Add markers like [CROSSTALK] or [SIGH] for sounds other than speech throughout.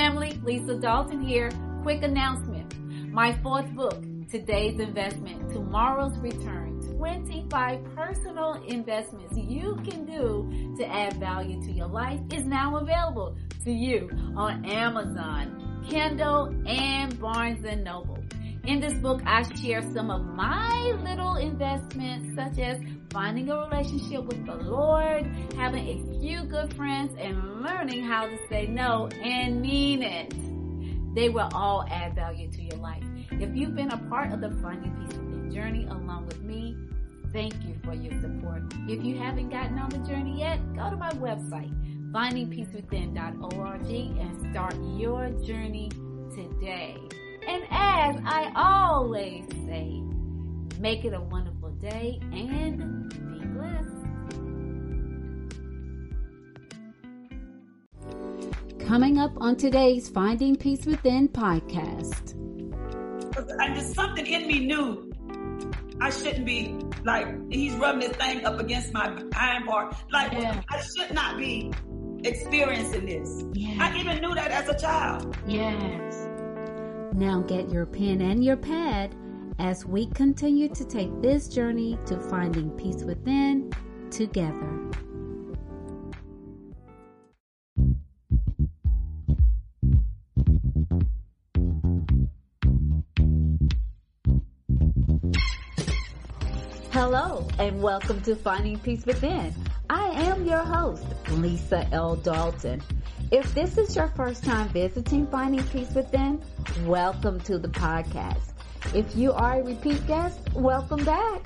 family, Lisa Dalton here. Quick announcement. My fourth book, Today's Investment, Tomorrow's Return. 25 personal investments you can do to add value to your life is now available to you on Amazon, Kindle, and Barnes & Noble. In this book, I share some of my little investments, such as finding a relationship with the Lord, having a few good friends, and learning how to say no and mean it. They will all add value to your life. If you've been a part of the Finding Peace Within journey along with me, thank you for your support. If you haven't gotten on the journey yet, go to my website, findingpeacewithin.org, and start your journey today. And as I always say, make it a wonderful day and be blessed. Coming up on today's Finding Peace Within podcast. And just something in me knew I shouldn't be like he's rubbing his thing up against my iron part. Like yeah. I should not be experiencing this. Yeah. I even knew that as a child. Yes. Now get your pen and your pad as we continue to take this journey to finding peace within together. Hello, and welcome to Finding Peace Within. I am your host, Lisa L. Dalton. If this is your first time visiting Finding Peace Within, welcome to the podcast. If you are a repeat guest, welcome back.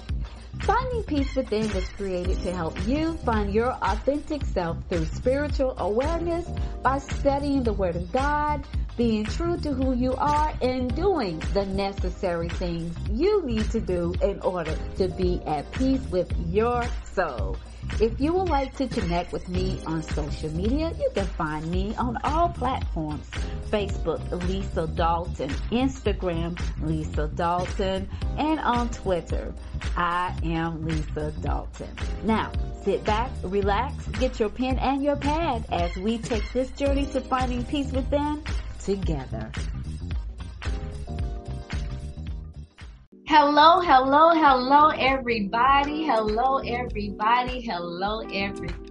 Finding Peace Within was created to help you find your authentic self through spiritual awareness by studying the Word of God, being true to who you are, and doing the necessary things you need to do in order to be at peace with your soul. If you would like to connect with me on social media, you can find me on all platforms. Facebook, Lisa Dalton, Instagram, Lisa Dalton, and on Twitter, I am Lisa Dalton. Now, sit back, relax, get your pen and your pad as we take this journey to finding peace within together. Hello, hello, hello, everybody. Hello, everybody. Hello, everybody.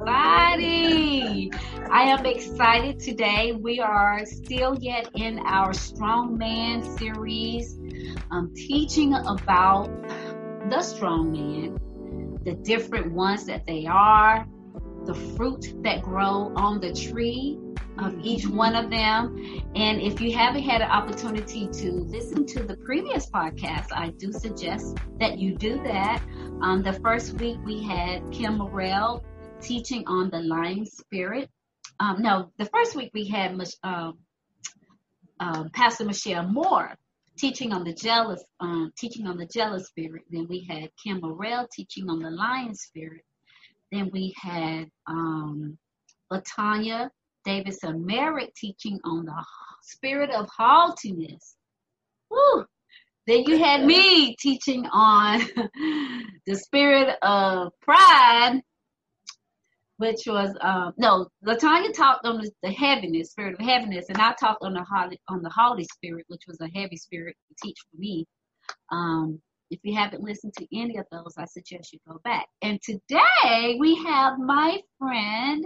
I am excited today. We are still yet in our Strong Man series, um, teaching about the strong man, the different ones that they are, the fruit that grow on the tree, of each one of them. And if you haven't had an opportunity to listen to the previous podcast, I do suggest that you do that. Um, the first week we had Kim Morrell teaching on the lying spirit. Um, no, the first week we had um, um, Pastor Michelle Moore teaching on the jealous, um, teaching on the jealous spirit. Then we had Kim Morrell teaching on the lying spirit. Then we had Latanya Davidson Merritt teaching on the spirit of haughtiness. Woo. Then you had me teaching on [LAUGHS] the spirit of pride, which was um, no. Latanya talked on the, the, heaviness, spirit of heaviness, and I talked on the holy, on the holy spirit, which was a heavy spirit to teach for me. Um, if you haven't listened to any of those, I suggest you go back. And today we have my friend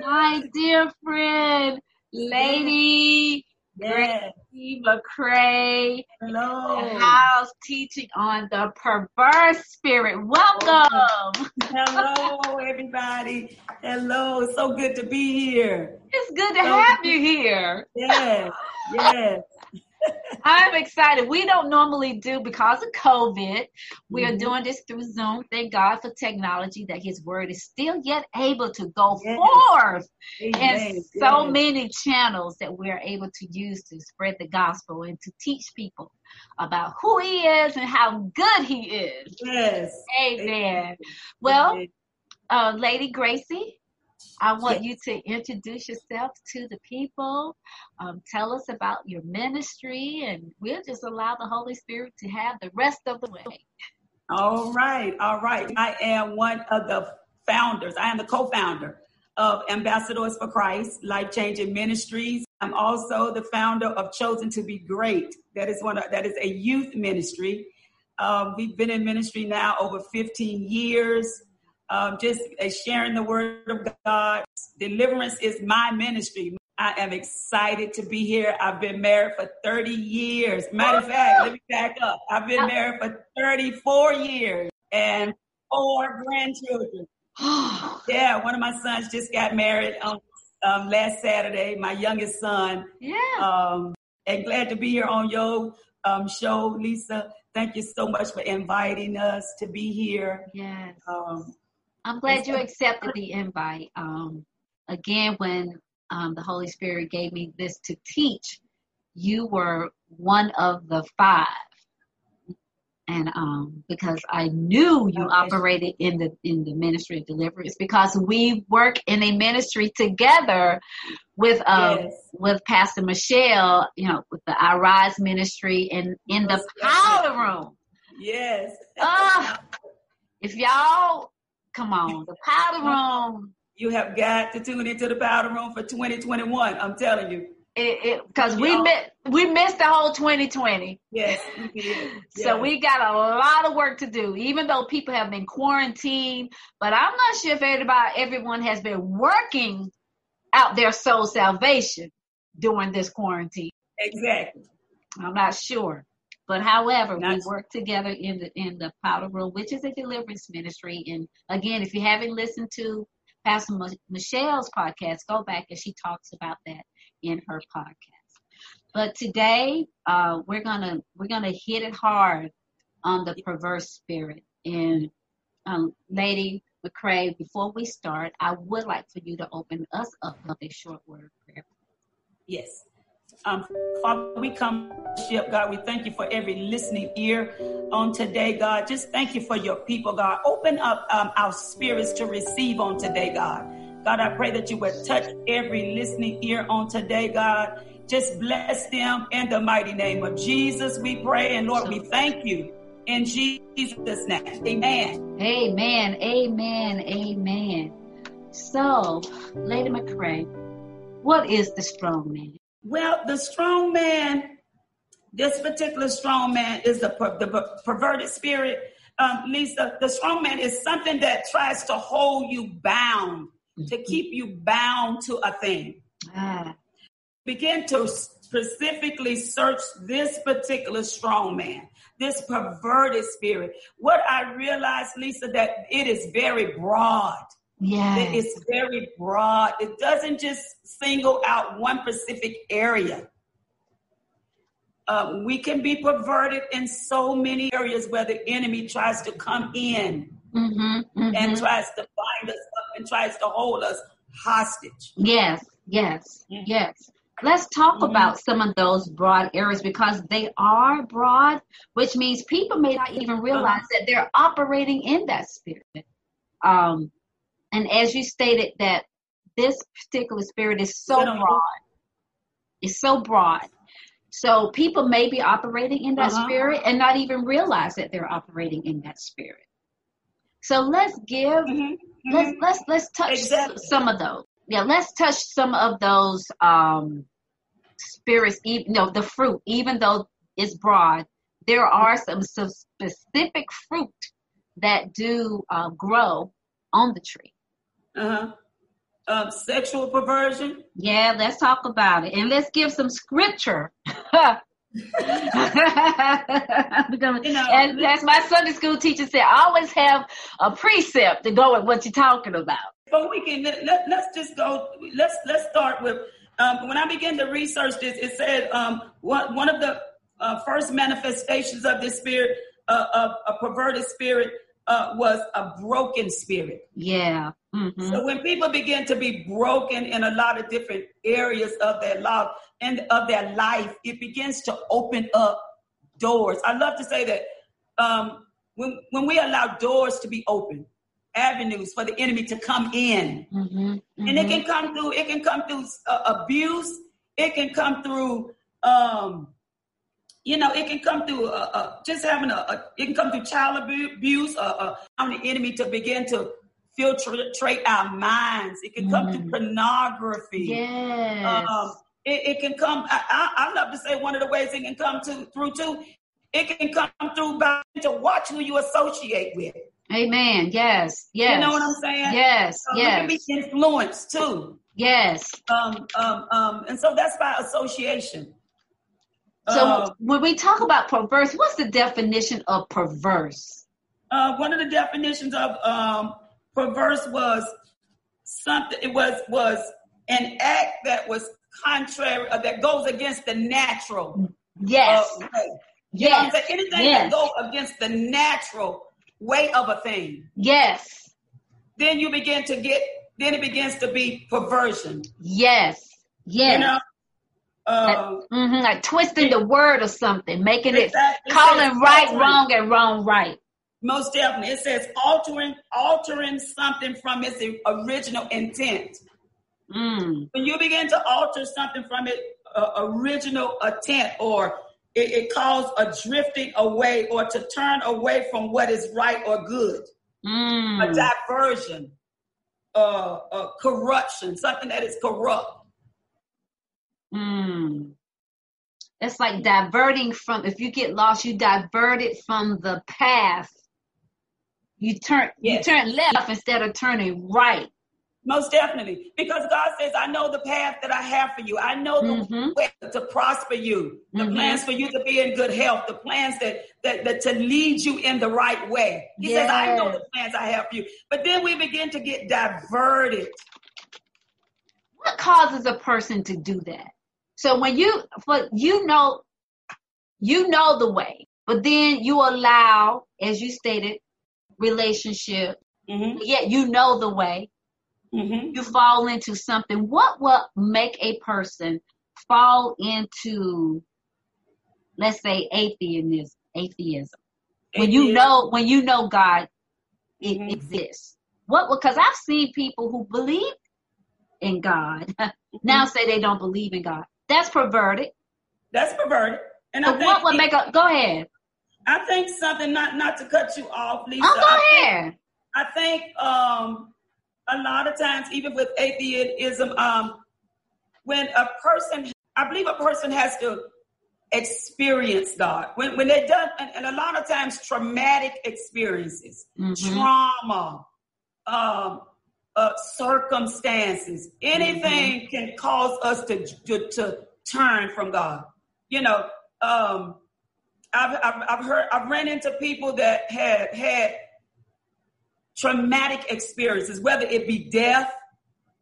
my [LAUGHS] dear friend, Lady yes. Gracie McCray. Hello. House teaching on the perverse spirit. Welcome. Hello, everybody. Hello. So good to be here. It's good to so have good. you here. Yes. Yes. I'm excited. We don't normally do because of COVID. We mm-hmm. are doing this through Zoom. Thank God for technology that His word is still yet able to go yes. forth in so many channels that we're able to use to spread the gospel and to teach people about who He is and how good He is. Yes. Amen. Amen. Well, uh, Lady Gracie, I want you to introduce yourself to the people. Um, tell us about your ministry, and we'll just allow the Holy Spirit to have the rest of the way. All right, all right. I am one of the founders. I am the co-founder of Ambassadors for Christ, Life Changing Ministries. I'm also the founder of Chosen to Be Great. That is one. Of, that is a youth ministry. Um, we've been in ministry now over 15 years. Um, just uh, sharing the word of God. Deliverance is my ministry. I am excited to be here. I've been married for 30 years. Matter of fact, let me back up. I've been married for 34 years and four grandchildren. [GASPS] yeah, one of my sons just got married on um, last Saturday, my youngest son. Yeah. Um, and glad to be here on your um, show, Lisa. Thank you so much for inviting us to be here. Yes. Um, I'm glad you accepted the invite. Um, again, when um, the Holy Spirit gave me this to teach, you were one of the five and um, because I knew you operated in the in the ministry of deliverance because we work in a ministry together with um yes. with Pastor Michelle, you know, with the I Rise ministry and in the powder room. Yes. uh, if y'all come on, the powder room. You have got to tune into the powder room for 2021. I'm telling you because we met, we missed the whole 2020. Yes, [LAUGHS] So we got a lot of work to do, even though people have been quarantined. But I'm not sure if everybody, everyone has been working out their soul salvation during this quarantine. Exactly. I'm not sure. But however, we work together in the in the powder room, which is a deliverance ministry. And again, if you haven't listened to Pastor Michelle's podcast, go back and she talks about that in her podcast. But today, uh, we're gonna we're gonna hit it hard on the perverse spirit. And um, Lady McCray, before we start, I would like for you to open us up with a short word of prayer. Yes. Um, Father, we come, ship, God. We thank you for every listening ear on today, God. Just thank you for your people, God. Open up um, our spirits to receive on today, God. God, I pray that you would touch every listening ear on today, God. Just bless them in the mighty name of Jesus, we pray. And Lord, we thank you in Jesus' name. Amen. Amen. Amen. Amen. So, Lady McCray, what is the strong man? Well, the strong man, this particular strong man is the, per- the perverted spirit. Um, Lisa, the strong man is something that tries to hold you bound to keep you bound to a thing. Ah. Begin to specifically search this particular strong man, this perverted spirit. What I realized, Lisa, that it is very broad. Yeah. It's very broad. It doesn't just single out one specific area. Uh, we can be perverted in so many areas where the enemy tries to come in mm-hmm, mm-hmm. and tries to bind us up and tries to hold us hostage. Yes, yes, mm-hmm. yes. Let's talk mm-hmm. about some of those broad areas because they are broad, which means people may not even realize uh-huh. that they're operating in that spirit. Um, and as you stated, that this particular spirit is so broad. It's so broad. So people may be operating in that uh-huh. spirit and not even realize that they're operating in that spirit. So let's give mm-hmm. let's mm-hmm. let's let's touch exactly. some of those. Yeah, let's touch some of those um spirits, even know, the fruit, even though it's broad, there are some, some specific fruit that do uh, grow on the tree. Uh-huh. Um, sexual perversion. Yeah, let's talk about it. And let's give some scripture [LAUGHS] you know, as, as my Sunday school teacher said, I always have a precept to go with what you're talking about. But we can let, let, us just go. Let's let's start with um, when I began to research this. It said um, one one of the uh, first manifestations of this spirit, uh, of a perverted spirit, uh, was a broken spirit. Yeah. Mm-hmm. So when people begin to be broken in a lot of different areas of their life and of their life, it begins to open up doors. I love to say that um, when when we allow doors to be open, avenues for the enemy to come in, mm-hmm. Mm-hmm. and it can come through. It can come through uh, abuse. It can come through. Um, you know, it can come through uh, uh, just having a, a, It can come through child abuse, uh, uh, allowing the enemy to begin to filtrate our minds. It can come mm. through pornography. Yes. Um, It, it can come. I, I, I, love to say one of the ways it can come to through too. It can come through by to watch who you associate with. Amen. Yes. Yes. You know what I'm saying? Yes. Yes. It can be influenced too. Yes. Um, um, um, and so that's by association. So uh, when we talk about perverse, what's the definition of perverse? Uh, one of the definitions of um, perverse was something. It was was an act that was contrary, uh, that goes against the natural. Yes. Uh, yes. Anything yes. that goes against the natural way of a thing. Yes. Then you begin to get. Then it begins to be perversion. Yes. Yes. You know. Like, um, mm-hmm, like twisting the word or something, making it, it calling right altering, wrong and wrong right. Most definitely, it says altering altering something from its original intent. Mm. When you begin to alter something from its uh, original intent, or it, it calls a drifting away, or to turn away from what is right or good, mm. a diversion, uh, a corruption, something that is corrupt. Mm. It's like diverting from. If you get lost, you divert it from the path. You turn yes. you turn left instead of turning right. Most definitely. Because God says, I know the path that I have for you. I know the mm-hmm. way to prosper you, the mm-hmm. plans for you to be in good health, the plans that, that, that to lead you in the right way. He yes. says, I know the plans I have for you. But then we begin to get diverted. What causes a person to do that? So when you, but you know, you know the way, but then you allow, as you stated, relationship. Mm-hmm. Yet you know the way mm-hmm. you fall into something. What will make a person fall into, let's say, atheism? Atheism. When you know, when you know God it mm-hmm. exists. What? Because I've seen people who believe in God [LAUGHS] now say they don't believe in God. That's perverted. That's perverted. And but what would make a go ahead? I think something not not to cut you off, Lisa. Oh, go I ahead. Think, I think um a lot of times, even with atheism, um, when a person, I believe a person has to experience God. When, when they're done, and, and a lot of times traumatic experiences, mm-hmm. trauma, um, uh, circumstances, anything mm-hmm. can cause us to, to, to, turn from God. You know, um, I've, I've, I've heard, I've ran into people that had had traumatic experiences, whether it be death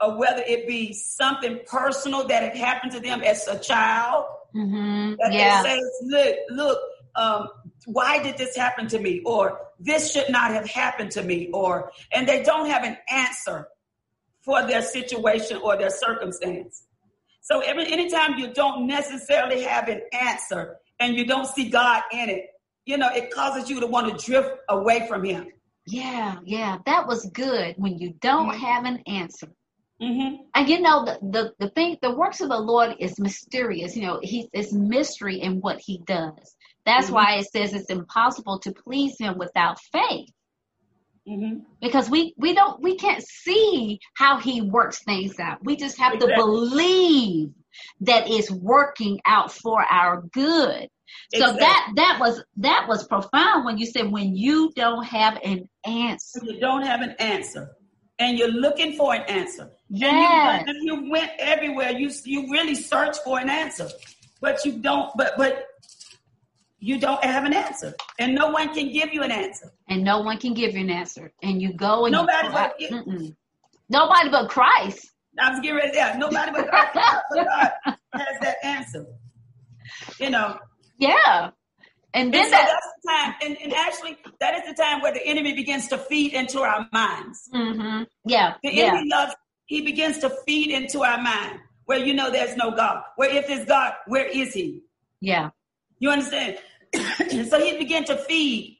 or whether it be something personal that had happened to them as a child. Mm-hmm. That yeah. they say, look, look, um, why did this happen to me? Or this should not have happened to me. Or, and they don't have an answer for their situation or their circumstance. So every anytime you don't necessarily have an answer and you don't see God in it, you know, it causes you to want to drift away from him. Yeah, yeah, that was good when you don't mm-hmm. have an answer. Mm-hmm. And you know the, the the thing, the works of the Lord is mysterious. You know, He is mystery in what He does. That's mm-hmm. why it says it's impossible to please Him without faith. Mm-hmm. Because we we don't we can't see how He works things out. We just have exactly. to believe that it's working out for our good. So exactly. that that was that was profound when you said when you don't have an answer. You don't have an answer. And you're looking for an answer. Yes. And you, and you went everywhere. You you really search for an answer. But you don't but but you don't have an answer. And no one can give you an answer. And no one can give you an answer. And you go and nobody but it, nobody but Christ. I was getting ready. Yeah, nobody but God has that answer. You know, yeah. And then and so that, that's the time, and, and, actually, that is the time where the enemy begins to feed into our minds. Mm-hmm. Yeah. The yeah. enemy loves, he begins to feed into our mind where you know there's no God. Where if there's God, where is he? Yeah. You understand? [COUGHS] so he began to feed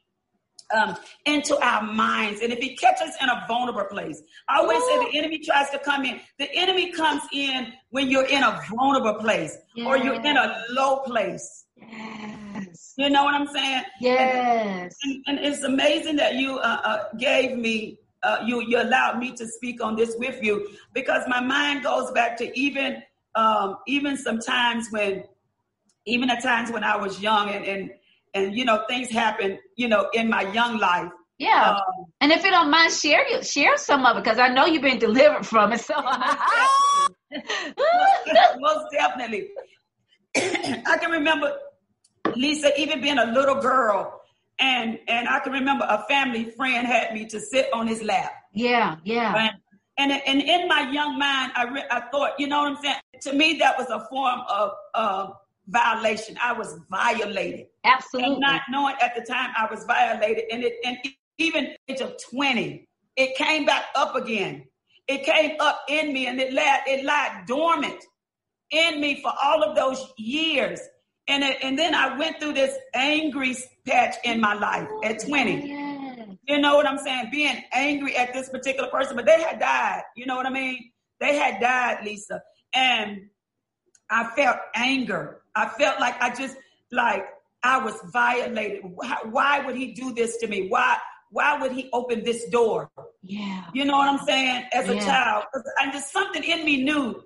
um, into our minds. And if he catches in a vulnerable place, I always Ooh. say the enemy tries to come in. The enemy comes in when you're in a vulnerable place yeah. or you're in a low place. Yes. You know what I'm saying? Yes. And, and, and it's amazing that you uh, uh, gave me, uh, you you allowed me to speak on this with you because my mind goes back to even um, even sometimes when, even at times when I was young and, and, and, you know, things happen, you know, in my young life. Yeah. Um, and if you don't mind, share you share some of it because I know you've been delivered from it. So [LAUGHS] most definitely. [CLEARS THROAT] I can remember Lisa even being a little girl and and I can remember a family friend had me to sit on his lap. Yeah, yeah. And and, and in my young mind, I re- I thought, you know what I'm saying? To me, that was a form of uh, violation. I was violated. Absolutely. And not knowing at the time I was violated, and it and even age of 20, it came back up again. It came up in me, and it lied it lied dormant in me for all of those years. And, it, and then I went through this angry patch in my life oh, at 20. Yes. You know what I'm saying? Being angry at this particular person, but they had died. You know what I mean? They had died, Lisa. And I felt anger. I felt like I just, like, I was violated. Why, why would he do this to me? Why? Why would he open this door? Yeah. You know what I'm saying? As a yeah. child, and just something in me knew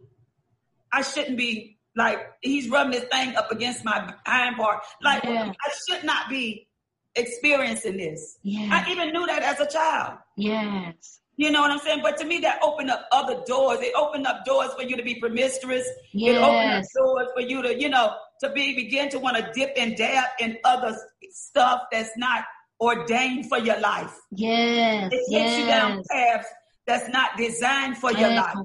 I shouldn't be like he's rubbing his thing up against my iron part. Like yeah. I should not be experiencing this. Yeah. I even knew that as a child. Yes. You know what I'm saying? But to me, that opened up other doors. It opened up doors for you to be promiscuous. Yes. It opened up doors for you to, you know, to be begin to want to dip and dab in other stuff that's not ordained for your life. Yes. It takes yes. you down paths that's not designed for your life.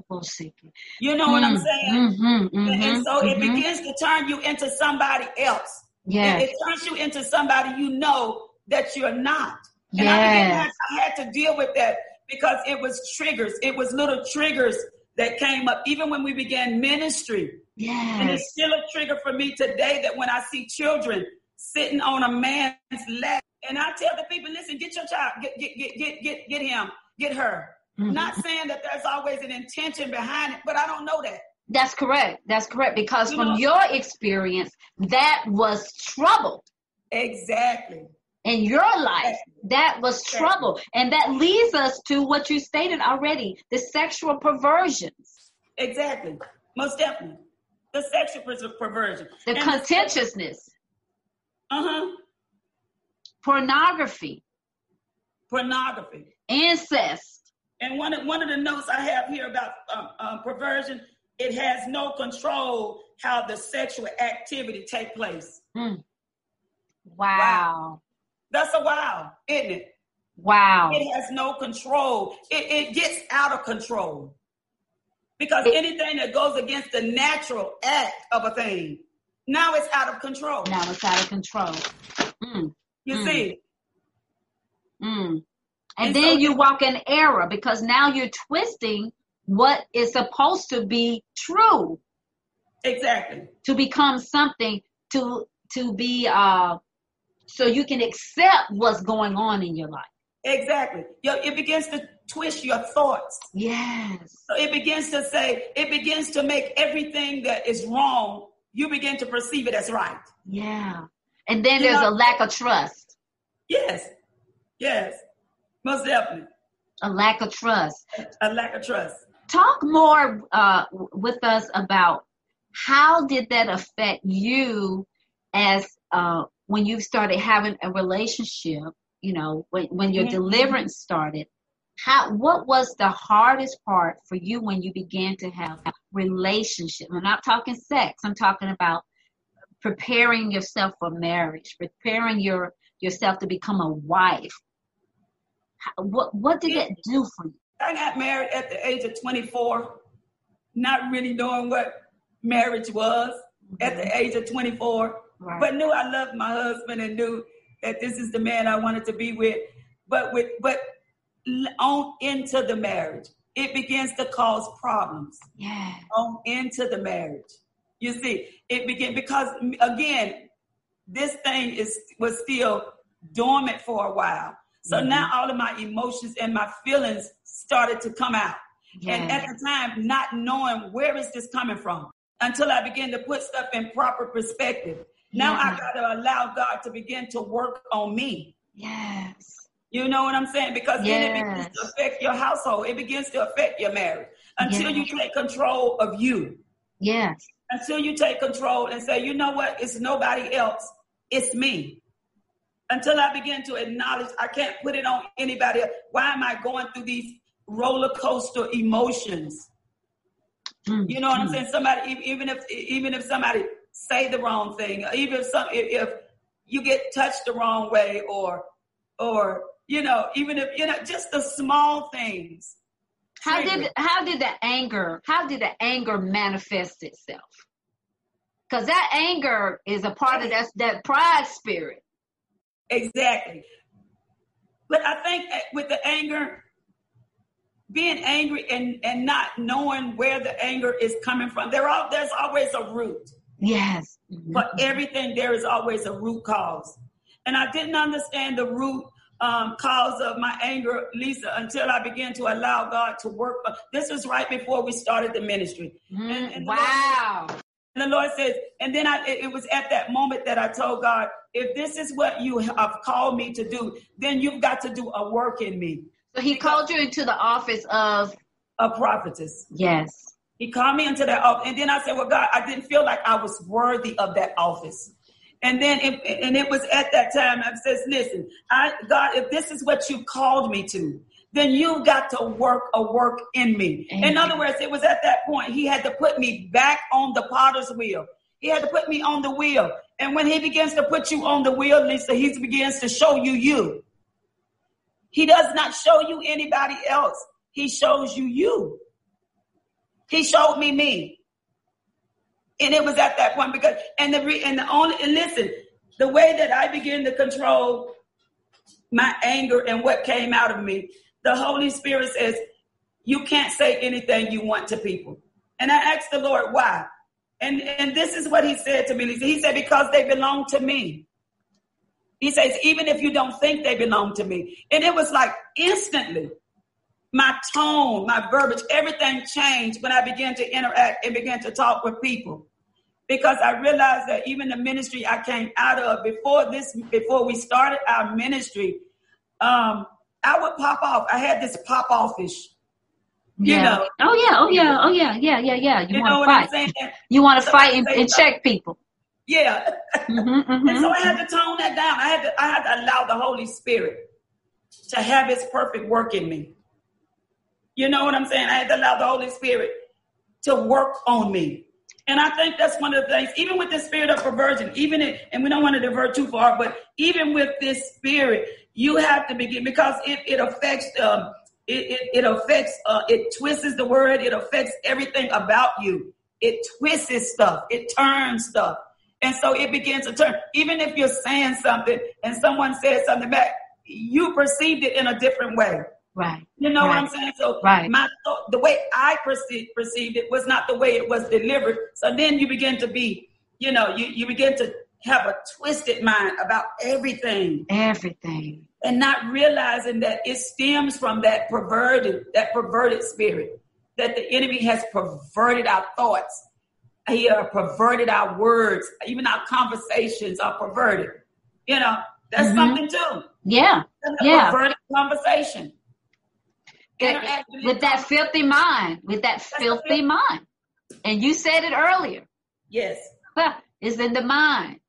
You know what I'm mm, saying? Mm-hmm, mm-hmm, and so mm-hmm. it begins to turn you into somebody else. Yeah. It, it, turns you into somebody you know that you're not. And yes. I, I had to deal with that because it was triggers. It was little triggers that came up even when we began ministry. Yes. And it's still a trigger for me today that when I see children sitting on a man's lap, and I tell the people, listen, get your child, get get get get get, get him, get her. Mm-hmm. Not saying that there's always an intention behind it, but I don't know that. That's correct. That's correct. Because you from know, your experience, that was trouble. Exactly. In your life, that was trouble. And that leads us to what you stated already the sexual perversions. Exactly. Most definitely. The sexual perversion. The and contentiousness. Uh huh. Pornography. Pornography. Incest. And one of, one of the notes I have here about um, um, perversion, it has no control how the sexual activity take place. Mm. Wow. wow. That's a wow, isn't it? Wow. It has no control. It, it gets out of control. Because it, anything that goes against the natural act of a thing, now it's out of control. Now it's out of control. Mm. You mm. see? Mm. And, and then so you walk in error because now you're twisting what is supposed to be true. Exactly. To become something to to be uh so you can accept what's going on in your life. Exactly. It begins to twist your thoughts. Yes. So it begins to say, it begins to make everything that is wrong, you begin to perceive it as right. Yeah. And then you there's know? a lack of trust. Yes. Yes. Most definitely. A lack of trust. A lack of trust. Talk more uh, with us about how did that affect you as uh, when you started having a relationship, you know, when, when your mm-hmm. deliverance started, how what was the hardest part for you when you began to have a relationship? I'm not talking sex. I'm talking about preparing yourself for marriage, preparing your yourself to become a wife, what what did it do for you? I got married at the age of 24, not really knowing what marriage was mm-hmm. at the mm-hmm. age of 24, right. but knew I loved my husband and knew that this is the man I wanted to be with. But with but on into the marriage, it begins to cause problems. Yeah. On into the marriage. You see, it began because again, this thing is was still dormant for a while. So mm-hmm. now all of my emotions and my feelings started to come out. Yeah. And at the time, not knowing where is this coming from until I began to put stuff in proper perspective. Now yeah. I got to allow God to begin to work on me. Yes. You know what I'm saying? Because yes. then it begins to affect your household. It begins to affect your marriage until yes. you take control of you. Yes. Until you take control and say, you know what, it's nobody else, it's me. Until I begin to acknowledge I can't put it on anybody else. Why am I going through these roller coaster emotions? Mm-hmm. You know what I'm saying? Somebody, even if even if somebody say the wrong thing, even if some if, if you get touched the wrong way, or or you know, even if you know, just the small things. How did how did the anger how did the anger manifest itself? Because that anger is a part of that that pride spirit. Exactly. But I think with the anger, being angry and, and not knowing where the anger is coming from, there are there's always a root. Yes. But everything there is always a root cause. And I didn't understand the root um, cause of my anger, Lisa, until I began to allow God to work. This was right before we started the ministry. Mm, and, and wow. Lord, and the Lord says, and then I, it was at that moment that I told God, if this is what you have called me to do, then you've got to do a work in me. So He because called you into the office of a prophetess. Yes. He called me into that office, and then I said, "Well, God, I didn't feel like I was worthy of that office." And then, it, and it was at that time I says, "Listen, I, God, if this is what you called me to, then you've got to work a work in me." Amen. In other words, it was at that point he had to put me back on the potter's wheel. He had to put me on the wheel. And when he begins to put you on the wheel, Lisa, he begins to show you you. He does not show you anybody else. He shows you you. He showed me me. And it was at that point because, and the, re, and the only, and listen, the way that I began to control my anger and what came out of me, the Holy Spirit says, you can't say anything you want to people. And I asked the Lord why. And, and this is what he said to me. He said, because they belong to me. He says, even if you don't think they belong to me. And it was like instantly my tone, my verbiage, everything changed when I began to interact and began to talk with people. Because I realized that even the ministry I came out of before this, before we started our ministry, um, I would pop off. I had this pop offish. You yeah. know. Oh yeah. Oh yeah. Oh yeah. Yeah. Yeah. Yeah. You, you want to fight. You want to fight and, and check people. Yeah. Mm-hmm, [LAUGHS] mm-hmm. and so I had to tone that down. I had to. I had to allow the Holy Spirit to have His perfect work in me. You know what I'm saying? I had to allow the Holy Spirit to work on me. And I think that's one of the things, even with the spirit of perversion, even it, and we don't want to divert too far, but even with this spirit, you have to begin because it, it affects um it, it, it affects uh it twists the word, it affects everything about you. It twists stuff, it turns stuff. And so it begins to turn. Even if you're saying something and someone says something back, you perceived it in a different way. Right. You know right. what I'm saying? So right. my thought, the way I perceived perceived it was not the way it was delivered. So then you begin to be, you know, you, you begin to have a twisted mind about everything. Everything. And not realizing that it stems from that perverted, that perverted spirit. That the enemy has perverted our thoughts. He uh, perverted our words. Even our conversations are perverted. You know, that's mm-hmm. something too. Yeah. That's yeah. Perverted conversation with that filthy mind, with that filthy mind. And you said it earlier. Yes. It's in the mind.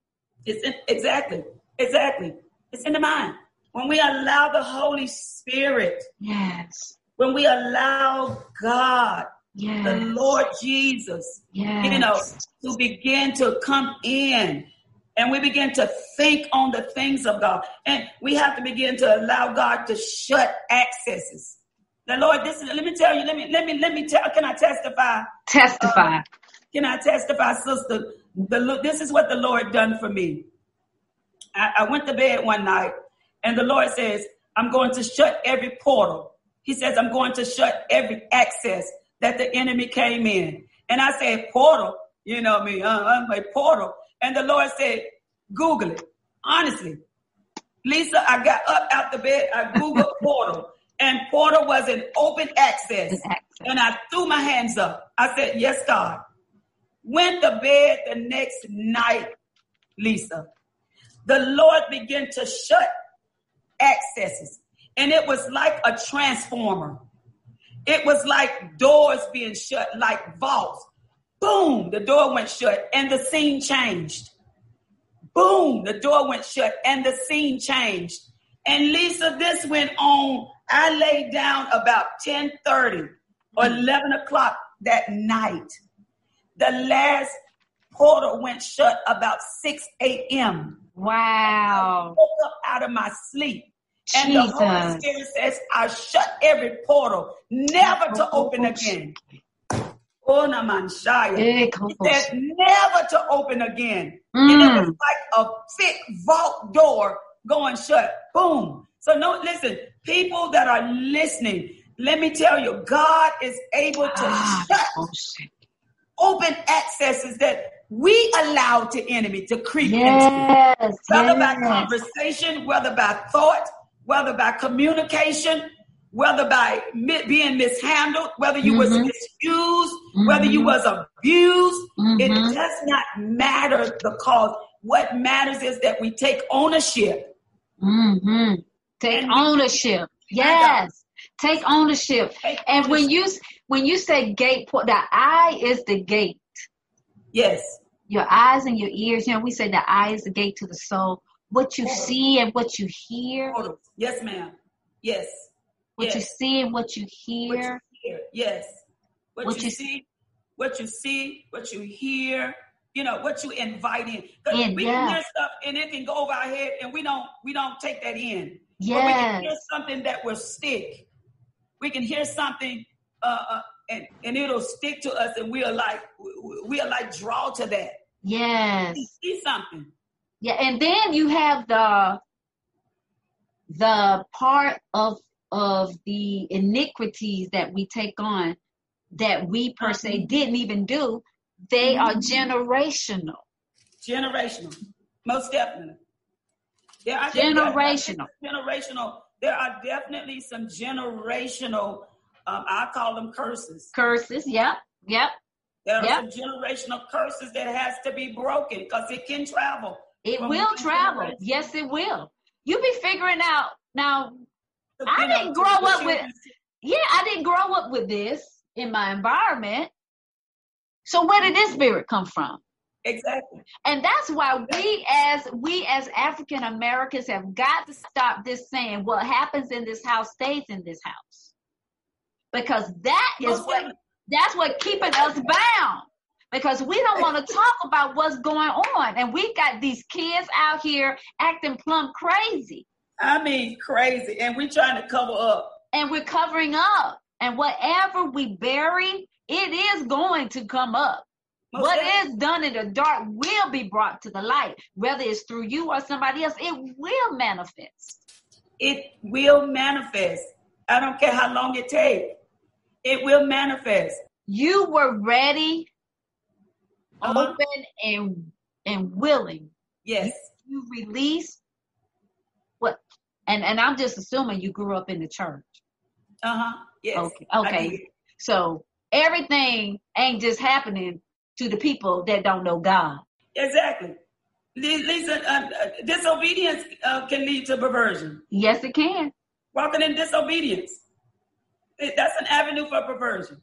It's in, exactly, exactly. It's in the mind. When we allow the Holy Spirit. Yes. When we allow God, yes. the Lord Jesus, yes. you know, to begin to come in and we begin to think on the things of God. And we have to begin to allow God to shut accesses. The Lord, this is, let me tell you, let me, let me, let me tell, can I testify? Testify. Uh, can I testify, sister? The, this is what the Lord done for me. I, I went to bed one night and the Lord says, I'm going to shut every portal. He says, I'm going to shut every access that the enemy came in. And I said, portal, you know me, uh, I'm a portal. And the Lord said, Google it. Honestly. Lisa, I got up out the bed, I Googled [LAUGHS] portal and portal was an open access. And I threw my hands up. I said, Yes, God. Went to bed the next night, Lisa. The Lord began to shut accesses. And it was like a transformer. It was like doors being shut, like vaults. Boom, the door went shut and the scene changed. Boom, the door went shut and the scene changed. And Lisa, this went on. I laid down about 10:30 or 11 o'clock that night. The last portal went shut about 6 a.m. Wow. I woke up out of my sleep. And the Holy Spirit says, I shut every portal, never to open again. Oh, Namanshaya. He said, never to open again. Mm. And it was mm. like a thick vault door going shut. Boom. So no, listen, people that are listening, let me tell you, God is able to ah, shut open accesses that we allow to enemy to creep yes, into. Whether yes. by conversation, whether by thought, whether by communication, whether by being mishandled, whether you mm-hmm. was misused, mm-hmm. whether you mm-hmm. was abused, mm-hmm. it does not matter the cause. What matters is that we take ownership. Take ownership. Yes. Take ownership. And when you when you say gate, the eye is the gate. Yes. Your eyes and your ears. You know, we say the eye is the gate to the soul. What you see and what you hear. Yes, ma'am. Yes. What yes. you see and what you hear. What you hear. Yes. What, what you, you, see, what you see, what you hear, you know, what you invite in. Because we yeah. can hear stuff and it can go over our head and we don't we don't take that in. Yes. But we can hear something that will stick. We can hear something uh, uh, and, and it'll stick to us and we'll like we'll like draw to that. Yes. See something. Yeah, and then you have the the part of of the iniquities that we take on that we per se mm-hmm. didn't even do, they are mm-hmm. generational. Generational. Most definitely. There are generational. Generational. There are definitely some generational um, I call them curses. Curses, yep, yep. There are yep. some generational curses that has to be broken because it can travel. It will travel. Yes, it will. You be figuring out now. I didn't grow up with. Yeah, I didn't grow up with this in my environment. So where did this spirit come from? Exactly. And that's why we as we as African Americans have got to stop this saying what happens in this house stays in this house. Because that is what that's what keeping us bound. Because we don't want to [LAUGHS] talk about what's going on. And we got these kids out here acting plumb crazy. I mean crazy. And we're trying to cover up. And we're covering up. And whatever we bury it is going to come up what definitely. done in the dark will be brought to the light whether it's through you or somebody else it will manifest it will manifest i don't care how long it takes it will manifest. You were ready, uh-huh. open, and and willing. Yes. You, you release what and and I'm just assuming you grew up in the church. Uh-huh. Yes. Okay. Okay. So everything ain't just happening to the people that don't know God. Exactly. Lisa, uh, uh, disobedience uh, can lead to perversion. Yes, it can. Walking in disobedience that's an avenue for perversion.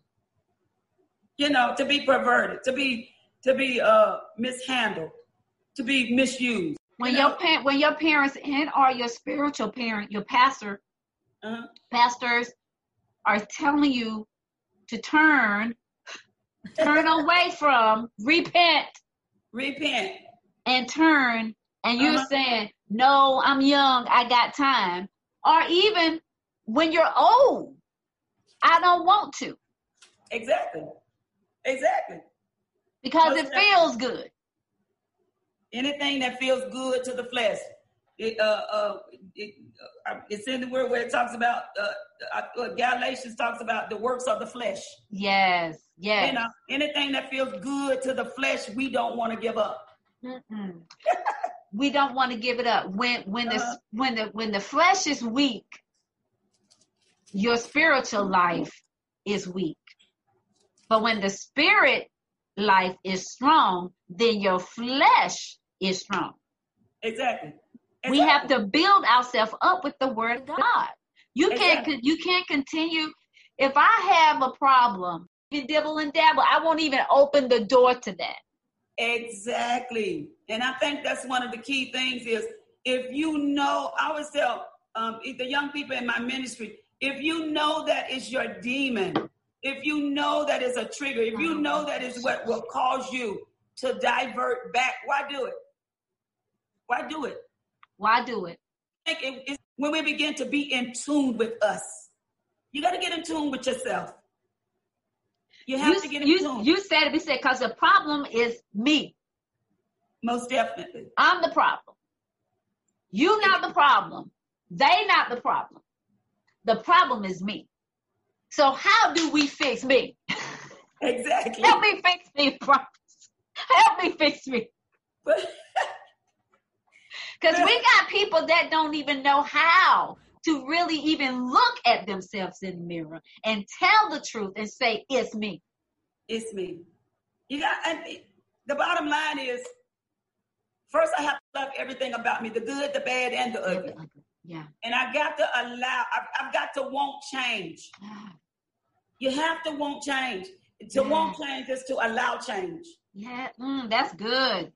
You know, to be perverted, to be to be uh mishandled, to be misused. When you your pa- when your parents and or your spiritual parent, your pastor, uh-huh. pastors are telling you to turn, turn away from, repent, repent, and turn, and you're uh-huh. saying, "No, I'm young, I got time," or even when you're old, I don't want to. Exactly. Exactly. Because What's it that? feels good. Anything that feels good to the flesh. It, uh, uh, it, uh, it's in the word where it talks about uh, uh, Galatians talks about the works of the flesh. Yes, yes. You know, anything that feels good to the flesh, we don't want to give up. [LAUGHS] we don't want to give it up. When when uh-huh. the when the when the flesh is weak, your spiritual life is weak. But when the spirit life is strong, then your flesh is strong. Exactly. Exactly. We have to build ourselves up with the word of God. You can't you can't continue if I have a problem dibble and dabble. I won't even open the door to that. Exactly. And I think that's one of the key things is if you know, I always tell um, the young people in my ministry, if you know that it's your demon, if you know that it's a trigger, if you know that is what will cause you to divert back, why do it? Why do it? Why do it? It's when we begin to be in tune with us. You got to get in tune with yourself. You have you, to get in you, tune. You said it. We said because the problem is me. Most definitely. I'm the problem. You not the problem. They not the problem. The problem is me. So how do we fix me? Exactly. [LAUGHS] Help me fix me, [LAUGHS] promise. Help me fix me. [LAUGHS] Because we got people that don't even know how to really even look at themselves in the mirror and tell the truth and say, it's me. It's me. You got, and the bottom line is, first I have to love everything about me, the good, the bad, and the ugly. Yeah. And I got to allow, I've, I've got to want change. [SIGHS] You have to want change. To yeah. want change is to allow change. Yeah, mm, that's good.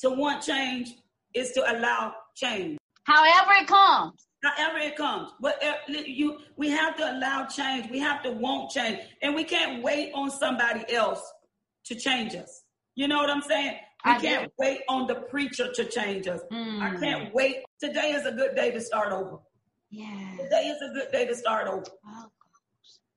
To want change is to allow change. However it comes. However it comes, but you, we have to allow change. We have to want change, and we can't wait on somebody else to change us. You know what I'm saying? We I can't do. wait on the preacher to change us. Mm. I can't wait. Today is a good day to start over. Yeah. Today is a good day to start over. Oh,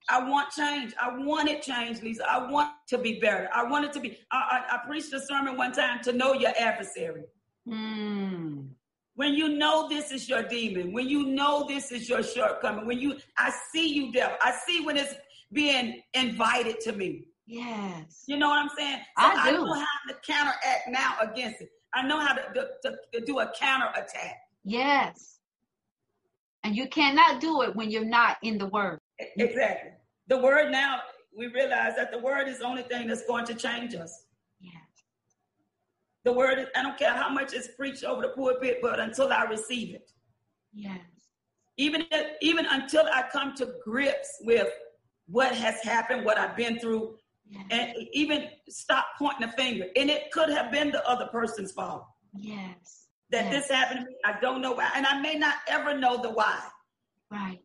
I want change. I want it change, Lisa. I want to be better. I want it to be. I, I, I preached a sermon one time to know your adversary. Mm. When you know this is your demon, when you know this is your shortcoming, when you, I see you, devil. I see when it's being invited to me. Yes. You know what I'm saying? So I, I know how to counteract now against it. I know how to, to, to do a counter attack. Yes. And you cannot do it when you're not in the word. Exactly. The word now, we realize that the word is the only thing that's going to change us. The word is, I don't care how much is preached over the pulpit, but until I receive it. Yes. Even if, even until I come to grips with what has happened, what I've been through, yes. and even stop pointing a finger. And it could have been the other person's fault. Yes. That yes. this happened to me. I don't know why. And I may not ever know the why. Right.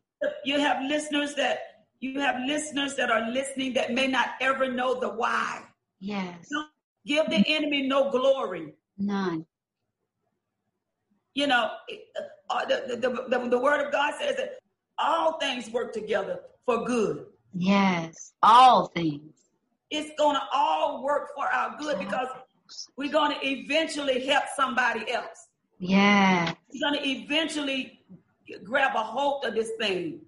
You have listeners that you have listeners that are listening that may not ever know the why. Yes. Give the enemy no glory. None. You know, uh, the, the, the, the word of God says that all things work together for good. Yes, all things. It's going to all work for our good because we're going to eventually help somebody else. Yeah. We're going to eventually grab a hold of this thing.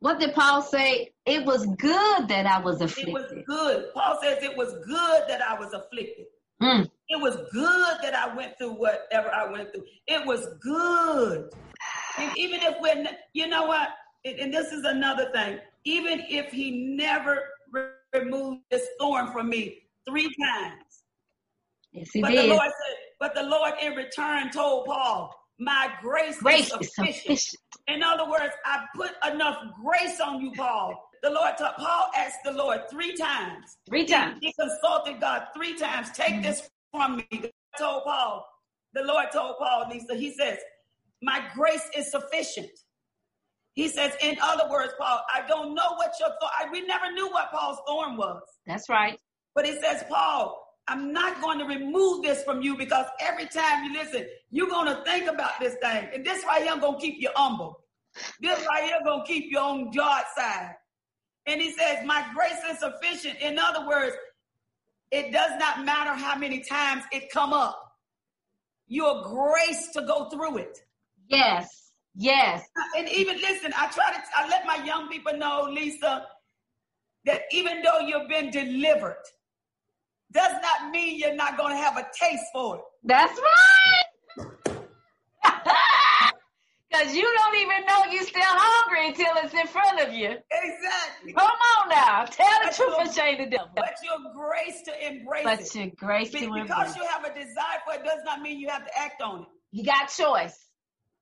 What did Paul say? It was good that I was afflicted. It was good. Paul says it was good that I was afflicted. Mm. It was good that I went through whatever I went through. It was good. And even if we're, you know what? And this is another thing. Even if he never removed this thorn from me three times. Yes, he but did. the Lord said, but the Lord in return told Paul, my grace, grace is sufficient. sufficient. In other words, I put enough grace on you, Paul. The Lord, told, Paul asked the Lord three times. Three times. He, he consulted God three times. Take mm-hmm. this from me. God told Paul. The Lord told Paul, Lisa, he says, my grace is sufficient. He says, in other words, Paul, I don't know what your thorn, we never knew what Paul's thorn was. That's right. But he says, Paul, I'm not going to remove this from you because every time you listen, you're going to think about this thing. And this right here I'm going to keep you humble. This right here going to keep you on God's side. And he says, my grace is sufficient. In other words, it does not matter how many times it come up. You're grace to go through it. Yes. Yes. And even listen, I try to, I let my young people know, Lisa, that even though you've been delivered, does not mean you're not going to have a taste for it. That's right. Because you don't even know you're still hungry until it's in front of you. Exactly. Come on now. Tell the but truth and shame the devil. But your grace to embrace but it. But your grace Be- to because embrace Because you have a desire for it does not mean you have to act on it. You got choice.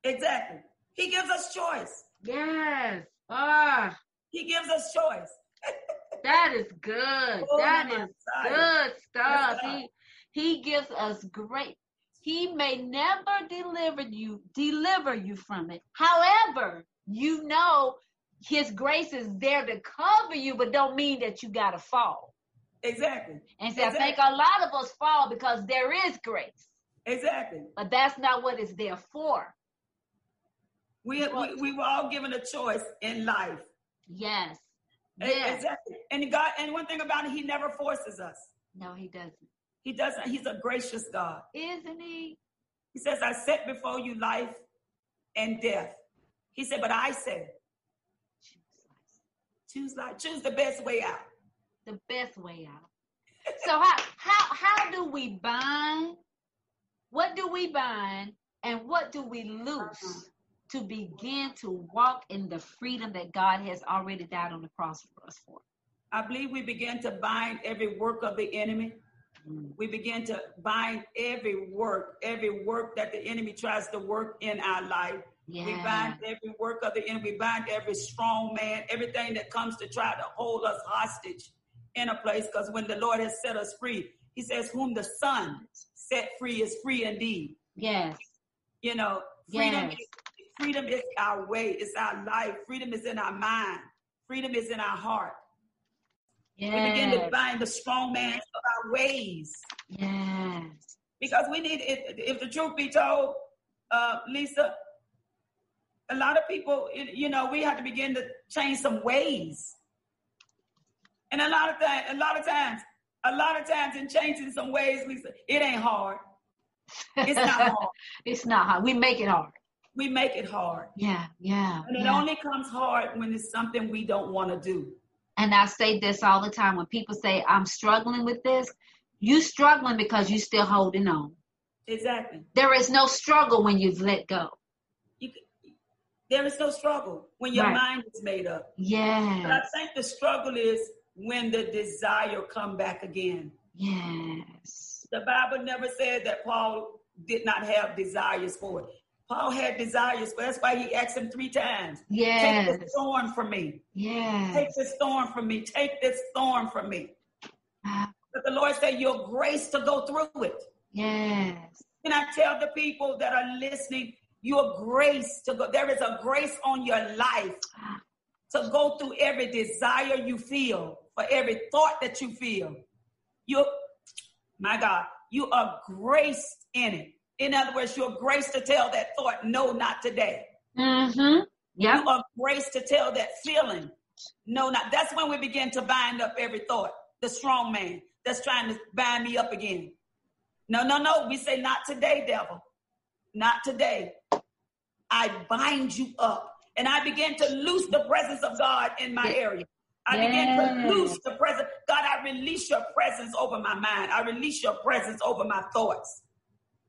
Exactly. He gives us choice. Yes. Ah. He gives us choice. [LAUGHS] that is good. Oh, that is good stuff. He he gives us great. He may never deliver you deliver you from it. However, you know his grace is there to cover you, but don't mean that you gotta fall. Exactly. And so exactly. I think a lot of us fall because there is grace. Exactly. But that's not what it's there for. We, we, we were all given a choice in life. Yes. yes. Exactly. And God, and one thing about it, He never forces us. No, He doesn't. He doesn't. He's a gracious God. Isn't He? He says, I set before you life and death. He said, but I said, choose life. Choose the best way out. The best way out. so how how how do we bind? What do we bind and what do we loose? Uh-huh to begin to walk in the freedom that God has already died on the cross for us for. I believe we begin to bind every work of the enemy. Mm. We begin to bind every work, every work that the enemy tries to work in our life. Yeah. We bind every work of the enemy. We bind every strong man, everything that comes to try to hold us hostage in a place. Because when the Lord has set us free, He says, "Whom the Son set free is free indeed." Yes. You know, freedom yes. is Freedom is our way, it's our life. Freedom is in our mind. Freedom is in our heart. Yes. We begin to bind the strong man of our ways. Yes. Because we need, if, if the truth be told, uh, Lisa, a lot of people, you know, we have to begin to change some ways. And a lot of times, a lot of times, a lot of times in changing some ways, Lisa, it ain't hard. It's not hard. [LAUGHS] it's not hard. We make it hard we make it hard. Yeah, yeah. And it yeah. only comes hard when it's something we don't want to do. And I say this all the time when people say, I'm struggling with this, you struggling because you still holding on. Exactly. There is no struggle when you've let go. You, there is no struggle when your right. mind is made up. Yeah. But I think the struggle is when the desire come back again. Yes. The Bible never said that Paul did not have desires for it. Paul had desires, but that's why he asked him three times. Yes. Take this thorn from me. Yes. Take this thorn from me. Take this thorn from me. Uh, but the Lord said, Your grace to go through it. Yes. Can I tell the people that are listening, your grace to go? There is a grace on your life to go through every desire you feel, for every thought that you feel. You, my God, you are graced in it. In other words, you're grace to tell that thought, no, not today. Mm-hmm. Yeah. You are grace to tell that feeling, no, not. That's when we begin to bind up every thought, the strong man that's trying to bind me up again. No, no, no. We say, not today, devil. Not today. I bind you up. And I begin to loose the presence of God in my area. I yes. begin to loose the presence. God, I release your presence over my mind. I release your presence over my thoughts.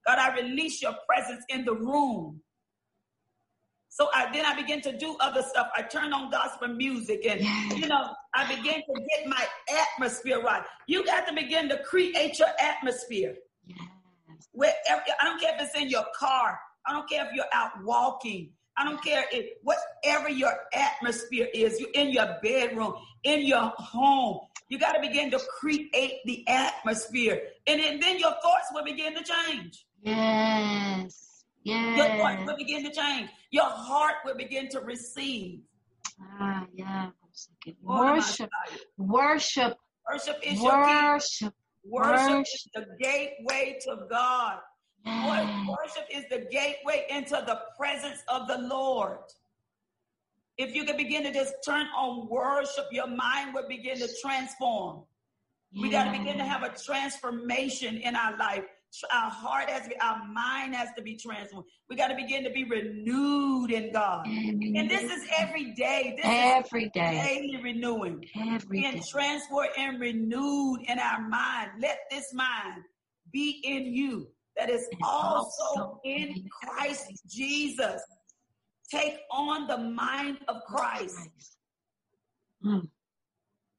God, I release your presence in the room. So I, then I begin to do other stuff. I turn on gospel music and, yes. you know, I begin to get my atmosphere right. You got to begin to create your atmosphere. Yes. Wherever, I don't care if it's in your car. I don't care if you're out walking. I don't care if whatever your atmosphere is, you're in your bedroom, in your home. You got to begin to create the atmosphere. And then, then your thoughts will begin to change. Yes. Yes. Your heart will begin to change. Your heart will begin to receive. Ah, yeah. Worship. Worship. Worship is worship. your Worship, worship is the gateway to God. Worship is the gateway into the presence of the Lord. If you can begin to just turn on worship, your mind will begin to transform. We got to begin to have a transformation in our life. Our heart has to be, our mind has to be transformed. We got to begin to be renewed in God. Amen. And this is every day. This every day. Daily renewing. Every being day. transformed and renewed in our mind. Let this mind be in you that is also, also in Christ Jesus. Take on the mind of Christ. Mm.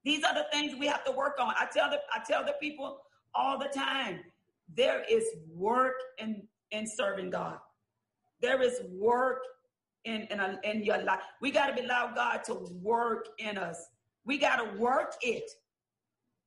These are the things we have to work on. I tell the I tell the people all the time there is work in in serving God. There is work in in, a, in your life. We got to allow God to work in us. We got to work it.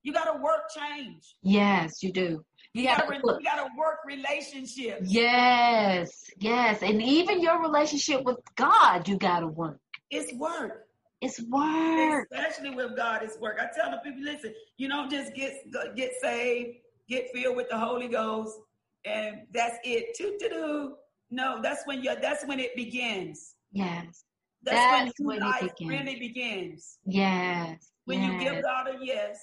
You got to work change. Yes, you do. You, got to you got to work relationships. Yes, yes, and even your relationship with God, you got to work. It's work. It's work. Especially with God, it's work. I tell the people, listen, you don't just get get saved, get filled with the Holy Ghost, and that's it. Do No, that's when you that's when it begins. Yes. That's, that's when, when life begins. really begins. Yes. When yes. you give God a yes.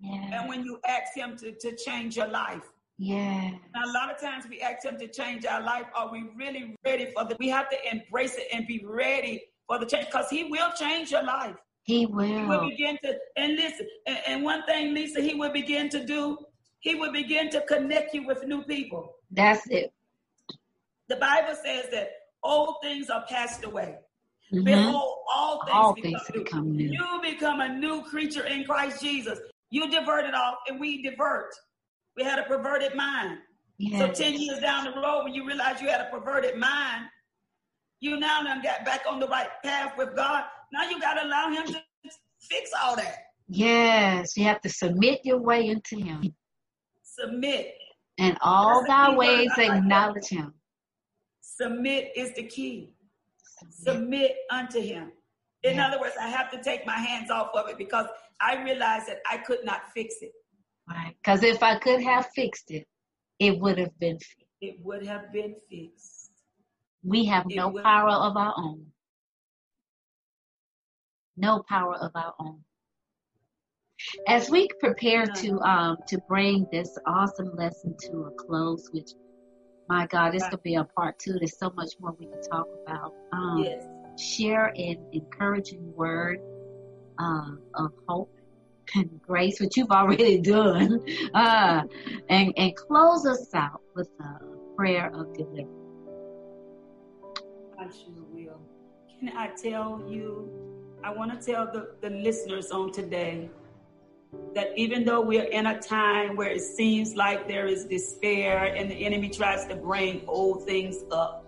Yes. And when you ask him to, to change your life. Yeah. Now a lot of times we ask him to change our life. Are we really ready for the we have to embrace it and be ready for the change because he will change your life. He will. He will begin to and listen. And, and one thing, Lisa, he will begin to do, he will begin to connect you with new people. That's it. The Bible says that old things are passed away. Mm-hmm. Behold, all things, all become, things new. become new. You become a new creature in Christ Jesus. You divert it off, and we divert. We had a perverted mind. Yes. So 10 years down the road, when you realize you had a perverted mind, you now done got back on the right path with God. Now you got to allow Him to fix all that. Yes, you have to submit your way into Him. Submit. And all thy ways acknowledge Him. Submit is the key. Submit unto Him. In yeah. other words, I have to take my hands off of it because I realized that I could not fix it. Right. Because if I could have fixed it, it would have been fixed. It would have been fixed. We have it no power of our own. No power of our own. As we prepare to um to bring this awesome lesson to a close, which my God, this could be a part two. There's so much more we can talk about. Um, yes. Share an encouraging word uh, of hope and grace, which you've already [LAUGHS] done, uh, and and close us out with a prayer of deliverance. I sure will. Can I tell you? I want to tell the, the listeners on today that even though we're in a time where it seems like there is despair and the enemy tries to bring old things up,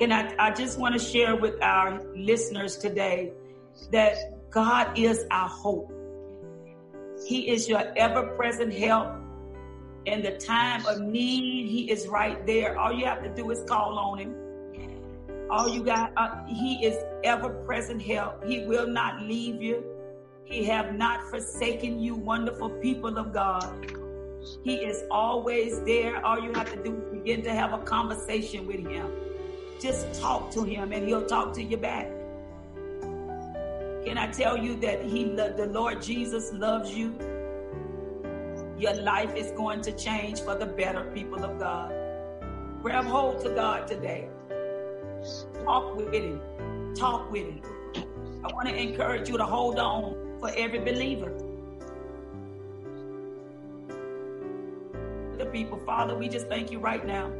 and I, I just want to share with our listeners today that God is our hope. He is your ever present help. In the time of need, He is right there. All you have to do is call on Him. All you got, uh, He is ever present help. He will not leave you. He have not forsaken you, wonderful people of God. He is always there. All you have to do is begin to have a conversation with him. Just talk to him and he'll talk to you back. Can I tell you that he the Lord Jesus loves you? Your life is going to change for the better, people of God. Grab hold to God today. Talk with him. Talk with him. I want to encourage you to hold on for every believer. The people, Father, we just thank you right now.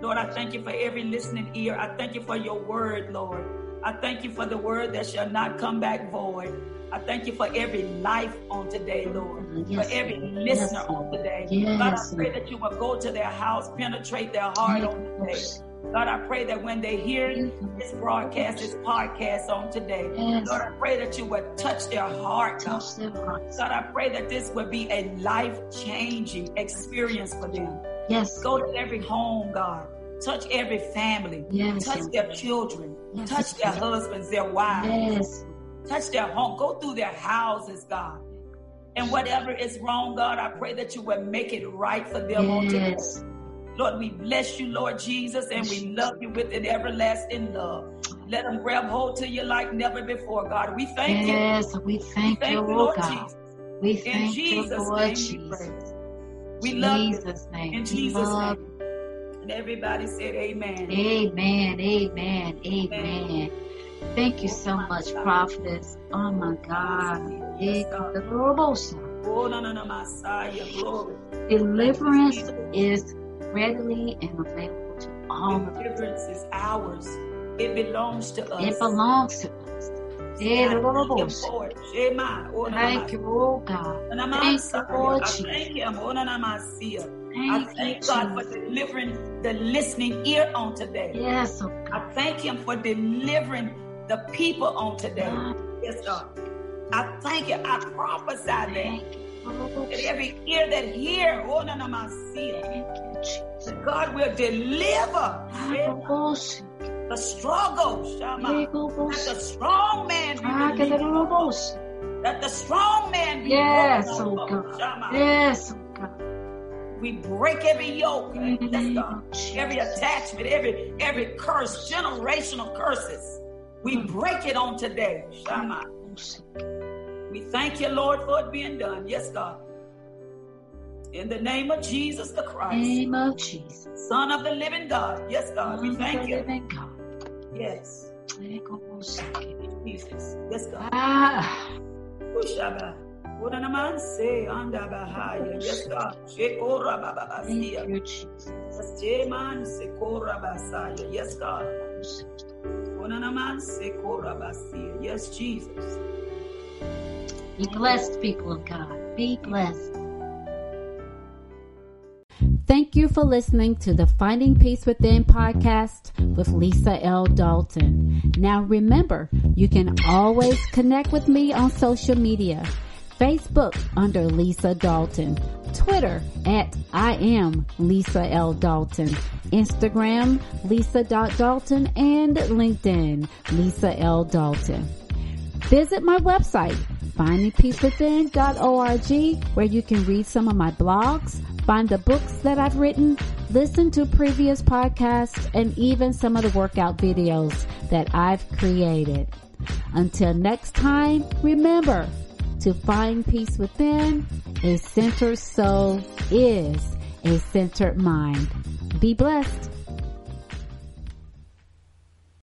Lord, I thank you for every listening ear. I thank you for your word, Lord. I thank you for the word that shall not come back void. I thank you for every life on today, Lord. Yes. For every listener yes. on today. Yes. God, I pray that you will go to their house, penetrate their heart on today. God, I pray that when they hear this broadcast, this podcast on today, yes. Lord, I pray that you would touch their heart. God. Touch. God, I pray that this would be a life changing experience for them. Yes. Go to every home, God. Touch every family. Yes. Touch their children. Yes. Touch their husbands, their wives. Yes. Touch their home. Go through their houses, God. And whatever is wrong, God, I pray that you would make it right for them on today. Lord, we bless you, Lord Jesus, and we love you with an everlasting love. Let them grab hold to you like never before, God. We thank yes, you. Yes, we thank, we thank you, oh Lord God. Jesus. We thank In Jesus' you, Lord name Jesus. We, we love Jesus you. Name. In Jesus' name. And everybody said amen. Amen, amen, amen. amen. Thank you so oh, much, prophetess. Oh my God. Yes, God. Oh, no, no, no, Glory. Deliverance is readily and available to all of us. Deliverance is ours. It belongs to us. It belongs to us. Thank you, oh God. Thank you, Lord Jesus. Thank you, I thank God for delivering the listening ear on today. Yes, oh I thank Him for delivering the people on today. Yes, God. I thank you. I prophesy that. Every ear that hear, oh, no, no, my seal. God will deliver the struggle, Shama. That the strong man be released. That the strong man be Yes, oh God. Yes, oh God. We break every yoke, every attachment, every every curse, generational curses. We break it on today, Shama. We thank you, Lord, for it being done. Yes, God. In the name of Jesus the Christ. Name of Jesus. Son of the living God. Yes, God. We thank you. Living God. Yes. Jesus. Yes, God. Ah. Ushaba. What an man say under Bahaya. Yes, God. Thank you, Jesus. Yes, Jeman Sekora Basaya. Yes, God. What an man Sekora Basia. Yes, Jesus. Be blessed, people of God. Be blessed. Thank you for listening to the Finding Peace Within podcast with Lisa L. Dalton. Now remember, you can always connect with me on social media. Facebook under Lisa Dalton. Twitter at I am Lisa L. Dalton. Instagram Lisa Dalton and LinkedIn Lisa L. Dalton. Visit my website, findingpeacewithin.org, where you can read some of my blogs, find the books that I've written, listen to previous podcasts, and even some of the workout videos that I've created. Until next time, remember to find peace within, a centered soul is a centered mind. Be blessed.